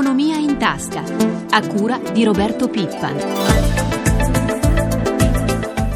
Economia in tasca, a cura di Roberto Pippan.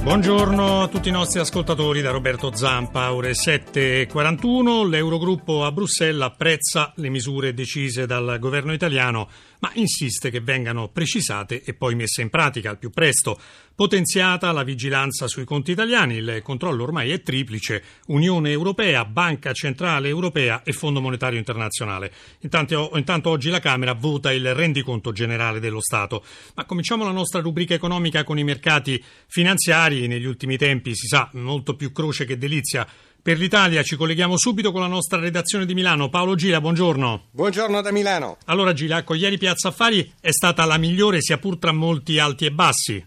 Buongiorno a tutti i nostri ascoltatori da Roberto Zampa, ore 7.41. L'Eurogruppo a Bruxelles apprezza le misure decise dal governo italiano, ma insiste che vengano precisate e poi messe in pratica al più presto. Potenziata la vigilanza sui conti italiani, il controllo ormai è triplice, Unione Europea, Banca Centrale Europea e Fondo Monetario Internazionale. Intanto, intanto oggi la Camera vota il rendiconto generale dello Stato. Ma cominciamo la nostra rubrica economica con i mercati finanziari negli ultimi tempi, si sa, molto più croce che delizia. Per l'Italia ci colleghiamo subito con la nostra redazione di Milano. Paolo Gila, buongiorno. Buongiorno da Milano. Allora Gila, ecco, ieri Piazza Affari è stata la migliore sia pur tra molti alti e bassi.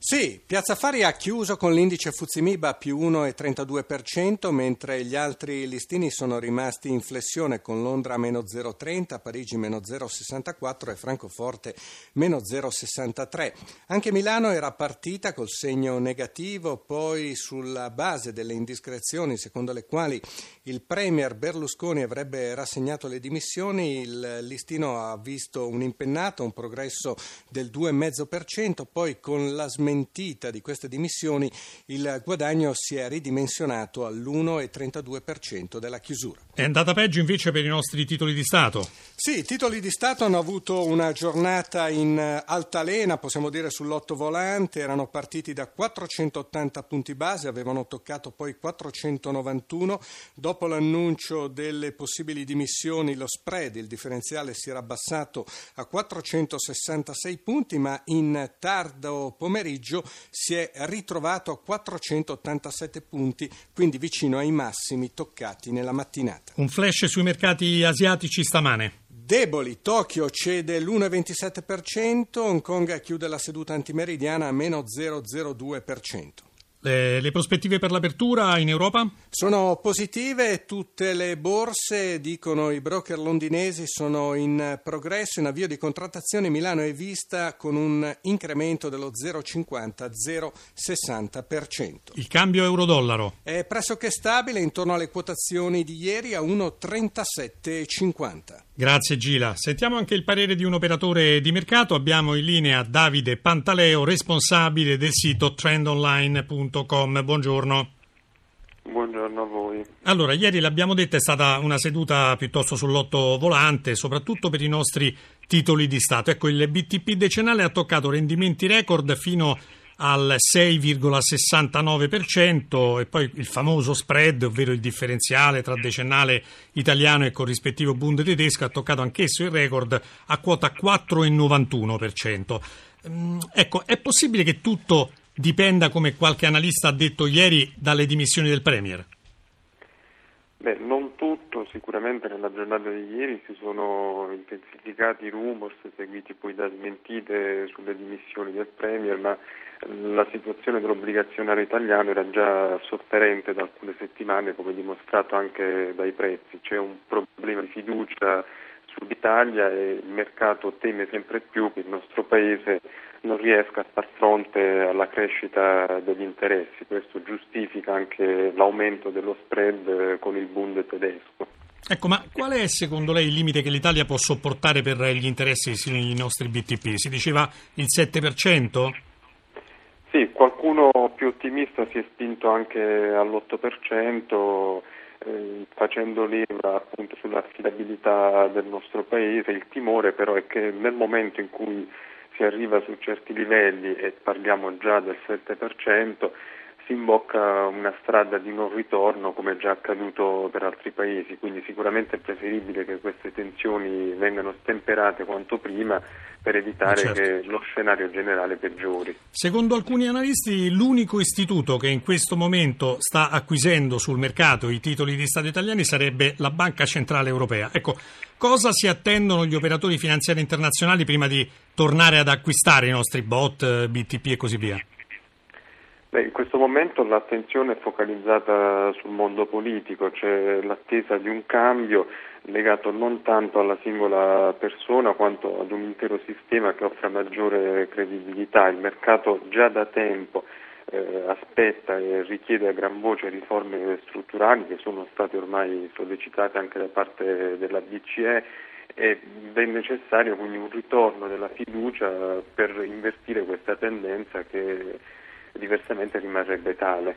Sì, Piazza Affari ha chiuso con l'indice Fuzimiba più 1,32%, mentre gli altri listini sono rimasti in flessione con Londra meno 0,30, Parigi meno 0,64 e Francoforte meno 0,63. Anche Milano era partita col segno negativo, poi sulla base delle indiscrezioni secondo le quali il Premier Berlusconi avrebbe rassegnato le dimissioni, il listino ha visto un'impennata, un progresso del 2,5%, poi con la smentita smentita di queste dimissioni il guadagno si è ridimensionato all'1,32% della chiusura. È andata peggio invece per i nostri titoli di Stato? Sì, i titoli di Stato hanno avuto una giornata in altalena, possiamo dire sull'otto volante, erano partiti da 480 punti base, avevano toccato poi 491, dopo l'annuncio delle possibili dimissioni lo spread, il differenziale si era abbassato a 466 punti, ma in tardo pomeriggio si è ritrovato a 487 punti, quindi vicino ai massimi toccati nella mattinata. Un flash sui mercati asiatici stamane. Deboli, Tokyo cede l'1,27%, Hong Kong chiude la seduta antimeridiana a meno 0,02%. Le, le, prospettive per l'apertura in Europa? Sono positive, tutte le borse, dicono i broker londinesi, sono in progresso, in avvio di contrattazione. Milano è vista con un incremento dello 0,50-0,60%. Il cambio euro-dollaro? È pressoché stabile, intorno alle quotazioni di ieri a 1,3750. Grazie Gila. Sentiamo anche il parere di un operatore di mercato. Abbiamo in linea Davide Pantaleo, responsabile del sito trendonline.com. Buongiorno. Buongiorno a voi. Allora, ieri l'abbiamo detto, è stata una seduta piuttosto sull'otto volante, soprattutto per i nostri titoli di Stato. Ecco, il BTP decennale ha toccato rendimenti record fino a al 6,69% e poi il famoso spread, ovvero il differenziale tra decennale italiano e corrispettivo Bund tedesco, ha toccato anch'esso il record a quota 4,91%. Mm, ecco, è possibile che tutto dipenda, come qualche analista ha detto ieri, dalle dimissioni del Premier? Beh, non sicuramente nella giornata di ieri si sono intensificati i rumors seguiti poi da smentite sulle dimissioni del Premier, ma la situazione dell'obbligazionario italiano era già sofferente da alcune settimane, come dimostrato anche dai prezzi. C'è un problema di fiducia sull'Italia e il mercato teme sempre più che il nostro Paese non riesca a far fronte alla crescita degli interessi. Questo giustifica anche l'aumento dello spread con il Bund tedesco. Ecco, ma qual è secondo lei il limite che l'Italia può sopportare per gli interessi sui nostri BTP? Si diceva il 7%? Sì, qualcuno più ottimista si è spinto anche all'8%. Eh, facendo leva appunto sull'affidabilità del nostro paese, il timore però è che nel momento in cui si arriva su certi livelli e parliamo già del 7%, si imbocca una strada di non ritorno come già accaduto per altri paesi, quindi sicuramente è preferibile che queste tensioni vengano stemperate quanto prima per evitare certo. che lo scenario generale peggiori. Secondo alcuni analisti l'unico istituto che in questo momento sta acquisendo sul mercato i titoli di Stato italiani sarebbe la Banca Centrale Europea. Ecco, cosa si attendono gli operatori finanziari internazionali prima di tornare ad acquistare i nostri bot, BTP e così via? Beh, in questo momento l'attenzione è focalizzata sul mondo politico, c'è l'attesa di un cambio legato non tanto alla singola persona quanto ad un intero sistema che offra maggiore credibilità. Il mercato già da tempo eh, aspetta e richiede a gran voce riforme strutturali che sono state ormai sollecitate anche da parte della BCE ed è necessario quindi un ritorno della fiducia per invertire questa tendenza che diversamente rimarrebbe tale.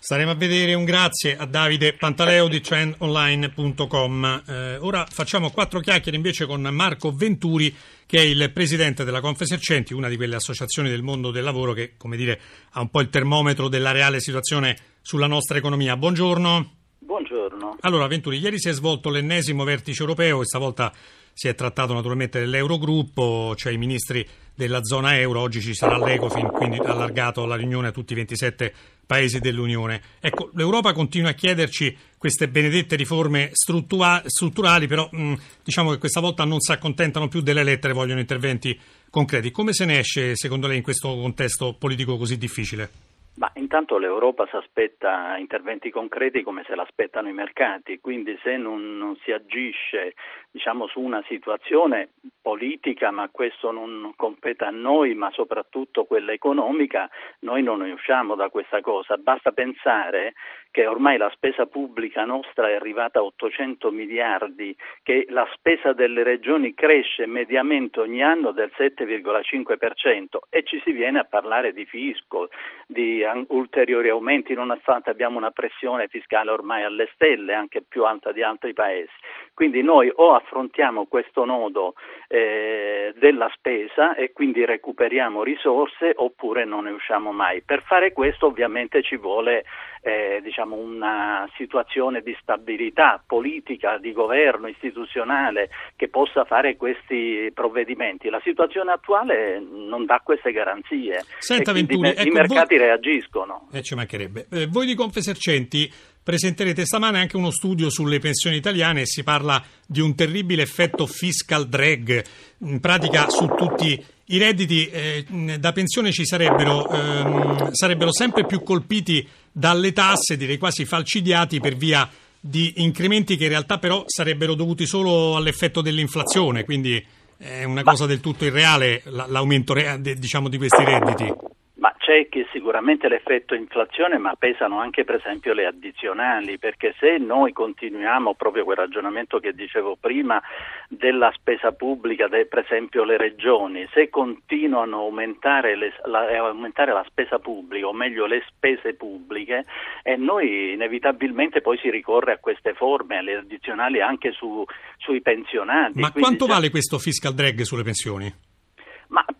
Staremo a vedere un grazie a Davide Pantaleo di trendonline.com. Eh, ora facciamo quattro chiacchiere invece con Marco Venturi, che è il presidente della Confesercenti, una di quelle associazioni del mondo del lavoro che, come dire, ha un po' il termometro della reale situazione sulla nostra economia. Buongiorno. Buongiorno. Allora, Venturi, ieri si è svolto l'ennesimo vertice europeo e stavolta si è trattato naturalmente dell'Eurogruppo, cioè i ministri della zona euro, oggi ci sarà l'Ecofin, quindi allargato la riunione a tutti i 27 paesi dell'Unione. Ecco, l'Europa continua a chiederci queste benedette riforme struttura- strutturali, però mh, diciamo che questa volta non si accontentano più delle lettere, vogliono interventi concreti. Come se ne esce, secondo lei, in questo contesto politico così difficile? Ma intanto l'Europa si aspetta interventi concreti come se l'aspettano i mercati, quindi se non, non si agisce diciamo, su una situazione politica, ma questo non compete a noi, ma soprattutto quella economica, noi non ne usciamo da questa cosa. Basta pensare che ormai la spesa pubblica nostra è arrivata a 800 miliardi, che la spesa delle regioni cresce mediamente ogni anno del 7,5% e ci si viene a parlare di fisco, di ulteriori aumenti, nonostante abbiamo una pressione fiscale ormai alle stelle, anche più alta di altri paesi. Quindi noi o affrontiamo questo nodo eh, della spesa e quindi recuperiamo risorse oppure non ne usciamo mai. Per fare questo ovviamente ci vuole eh, diciamo una situazione di stabilità politica, di governo, istituzionale che possa fare questi provvedimenti. La situazione attuale non dà queste garanzie Senta, Venturi, ecco, i mercati voi... reagiscono. Eh, ci mancherebbe. Eh, voi di Confesercenti presenterete stamane anche uno studio sulle pensioni italiane e si parla di un terribile effetto fiscal drag, in pratica su tutti i redditi eh, da pensione ci sarebbero, ehm, sarebbero sempre più colpiti dalle tasse, direi quasi falcidiati per via di incrementi che in realtà però sarebbero dovuti solo all'effetto dell'inflazione, quindi è una cosa del tutto irreale l'aumento diciamo, di questi redditi c'è che sicuramente l'effetto inflazione, ma pesano anche per esempio le addizionali, perché se noi continuiamo proprio quel ragionamento che dicevo prima della spesa pubblica, de, per esempio le regioni, se continuano a aumentare, le, la, aumentare la spesa pubblica, o meglio le spese pubbliche, e noi inevitabilmente poi si ricorre a queste forme, alle addizionali anche su, sui pensionati. Ma quanto vale questo fiscal drag sulle pensioni?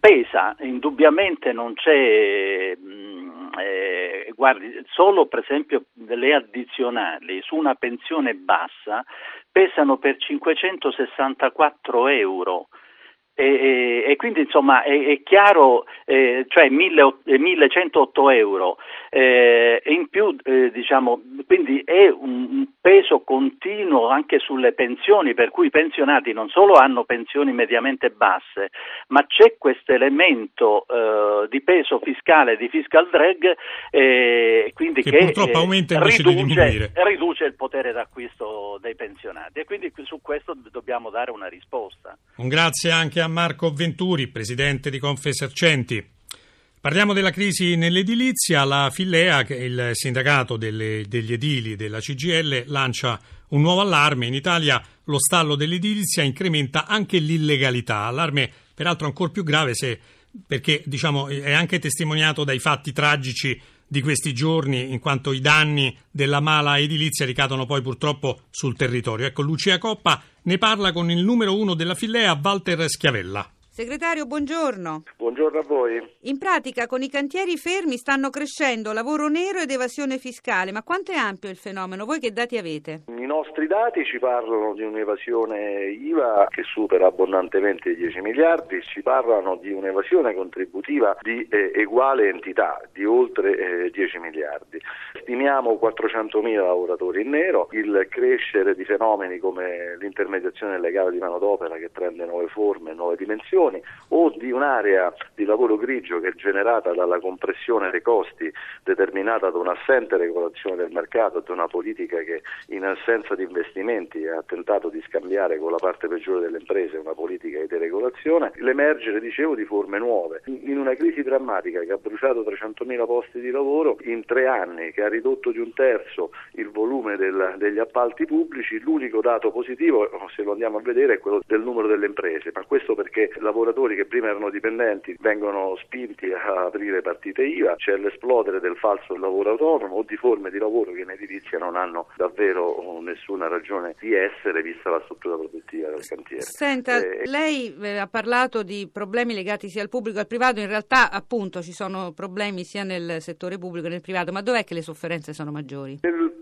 Pesa, indubbiamente non c'è, mm, eh, guardi, solo per esempio le addizionali su una pensione bassa pesano per 564 euro e, e, e, quindi insomma è, è chiaro, eh, cioè 1108 euro, eh, in più eh, diciamo, quindi è un, peso continuo anche sulle pensioni, per cui i pensionati non solo hanno pensioni mediamente basse, ma c'è questo elemento eh, di peso fiscale, di fiscal drag, eh, quindi che, che purtroppo aumenta invece riduce, di diminuire. riduce il potere d'acquisto dei pensionati e quindi su questo dobbiamo dare una risposta. Un grazie anche a Marco Venturi, presidente di Confesercenti. Parliamo della crisi nell'edilizia. La Fillea, che è il sindacato delle, degli edili della CGL, lancia un nuovo allarme. In Italia lo stallo dell'edilizia incrementa anche l'illegalità. Allarme peraltro ancora più grave se, perché diciamo, è anche testimoniato dai fatti tragici di questi giorni, in quanto i danni della mala edilizia ricadono poi purtroppo sul territorio. Ecco, Lucia Coppa ne parla con il numero uno della Fillea, Walter Schiavella. Segretario, buongiorno. Buongiorno a voi. In pratica, con i cantieri fermi stanno crescendo lavoro nero ed evasione fiscale, ma quanto è ampio il fenomeno? Voi che dati avete? I nostri dati ci parlano di un'evasione IVA che supera abbondantemente i 10 miliardi, ci parlano di un'evasione contributiva di eh, uguale entità, di oltre eh, 10 miliardi. Stimiamo 400.000 lavoratori in nero, il crescere di fenomeni come l'intermediazione legale di manodopera che prende nuove forme, nuove dimensioni condizioni o di un'area di lavoro grigio che è generata dalla compressione dei costi determinata da un'assente regolazione del mercato, da una politica che in assenza di investimenti ha tentato di scambiare con la parte peggiore delle imprese una politica di deregolazione, l'emergere, dicevo, di forme nuove. In una crisi drammatica che ha bruciato 300.000 posti di lavoro in tre anni, che ha ridotto di un terzo il volume del, degli appalti pubblici, l'unico dato positivo, se lo andiamo a vedere, è quello del numero delle imprese, ma questo perché lavoratori che prima erano dipendenti vengono spinti a aprire partite IVA, c'è l'esplodere del falso lavoro autonomo o di forme di lavoro che in edilizia non hanno davvero nessuna ragione di essere vista la struttura produttiva del cantiere. Senta, eh, lei eh, ha parlato di problemi legati sia al pubblico che al privato, in realtà appunto ci sono problemi sia nel settore pubblico che nel privato, ma dov'è che le sofferenze sono maggiori?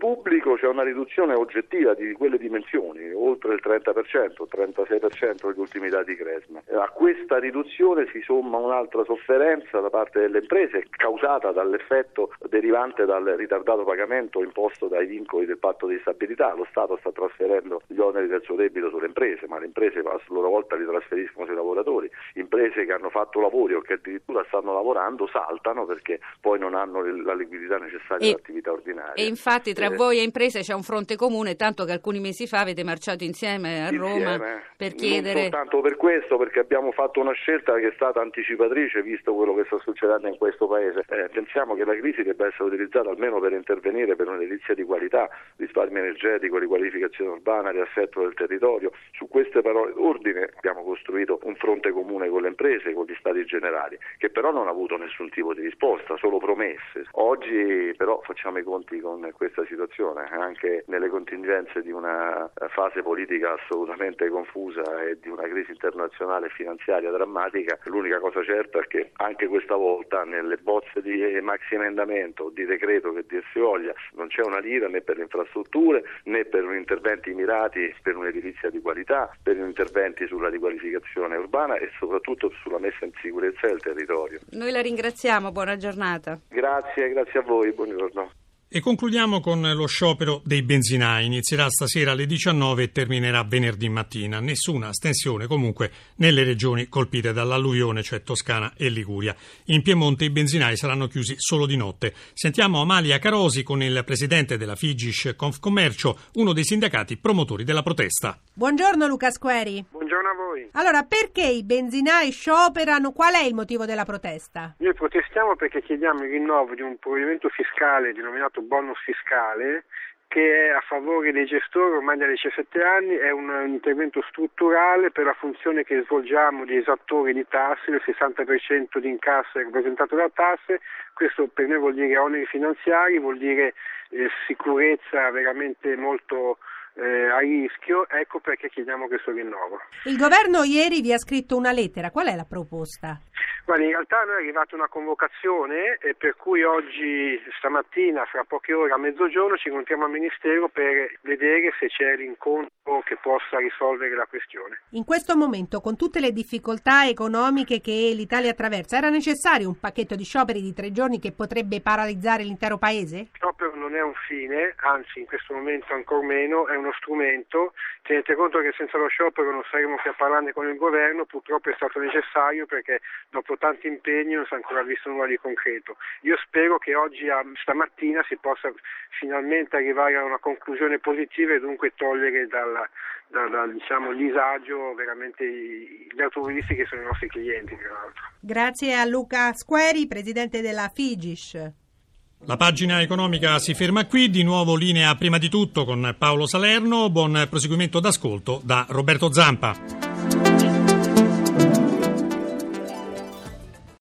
Pubblico c'è una riduzione oggettiva di quelle dimensioni, oltre il 30%, 36% negli ultimi dati Cresma. A questa riduzione si somma un'altra sofferenza da parte delle imprese causata dall'effetto derivante dal ritardato pagamento imposto dai vincoli del patto di stabilità. Lo Stato sta trasferendo gli oneri del suo debito sulle imprese, ma le imprese a loro volta li trasferiscono sui lavoratori. Imprese che hanno fatto lavori o che addirittura stanno lavorando saltano perché poi non hanno la liquidità necessaria all'attività ordinaria. E infatti tra eh, voi e imprese c'è un fronte comune, tanto che alcuni mesi fa avete marciato insieme a Roma insieme, per chiedere... Non soltanto per questo, perché abbiamo fatto una scelta che è stata anticipatrice visto quello che sta succedendo in questo Paese. Eh, pensiamo che la crisi debba essere utilizzata almeno per intervenire per un'edilizia di qualità, risparmio energetico, riqualificazione urbana, riassetto del territorio. Su queste parole d'ordine abbiamo costruito un fronte comune con le imprese, con gli stati generali, che però non ha avuto nessun tipo di risposta, solo promesse. Oggi però facciamo i conti con questa situazione, anche nelle contingenze di una fase politica assolutamente confusa e di una crisi internazionale finanziaria drammatica, l'unica cosa certa è che anche questa volta nelle bozze di maxi emendamento o di decreto che dir si voglia non c'è una lira né per le infrastrutture né per interventi mirati per un'edilizia di qualità, per interventi sulla riqualificazione urbana e soprattutto sulla messa in sicurezza del territorio. Noi la ringraziamo, buona giornata. Grazie, grazie a voi, buongiorno. E concludiamo con lo sciopero dei benzinai. Inizierà stasera alle 19 e terminerà venerdì mattina. Nessuna astensione comunque nelle regioni colpite dall'alluvione, cioè Toscana e Liguria. In Piemonte i benzinai saranno chiusi solo di notte. Sentiamo Amalia Carosi con il presidente della Figish Confcommercio, uno dei sindacati promotori della protesta. Buongiorno Luca Squeri. Buongiorno a voi. Allora, perché i benzinai scioperano? Qual è il motivo della protesta? Noi protestiamo perché chiediamo il rinnovo di un provvedimento fiscale denominato bonus fiscale che è a favore dei gestori ormai da 17 anni, è un, un, intervento strutturale per la funzione che svolgiamo di esattori di tasse, il 60% di incasso è rappresentato da tasse, questo per noi vuol dire oneri finanziari, vuol dire eh, sicurezza veramente molto eh, a rischio, ecco perché chiediamo questo rinnovo. Il governo ieri vi ha scritto una lettera, qual è la proposta? Guarda, in realtà noi è arrivata una convocazione e per cui oggi, stamattina, fra poche ore a mezzogiorno, ci incontriamo al Ministero per vedere se c'è l'incontro che possa risolvere la questione. In questo momento, con tutte le difficoltà economiche che l'Italia attraversa, era necessario un pacchetto di scioperi di tre giorni che potrebbe paralizzare l'intero Paese? Sciopero non è un fine, anzi in questo momento ancora meno, è uno strumento. Tenete conto che senza lo sciopero non saremmo qui a parlarne con il governo, purtroppo è stato necessario perché dopo tanti impegni non si è ancora visto nulla di concreto. Io spero che oggi, stamattina, si possa finalmente arrivare a una conclusione positiva e dunque togliere dalla, da, da, diciamo, disagio veramente gli automobilisti che sono i nostri clienti. Grazie a Luca Squeri, presidente della Figish. La pagina economica si ferma qui, di nuovo linea prima di tutto con Paolo Salerno, buon proseguimento d'ascolto da Roberto Zampa.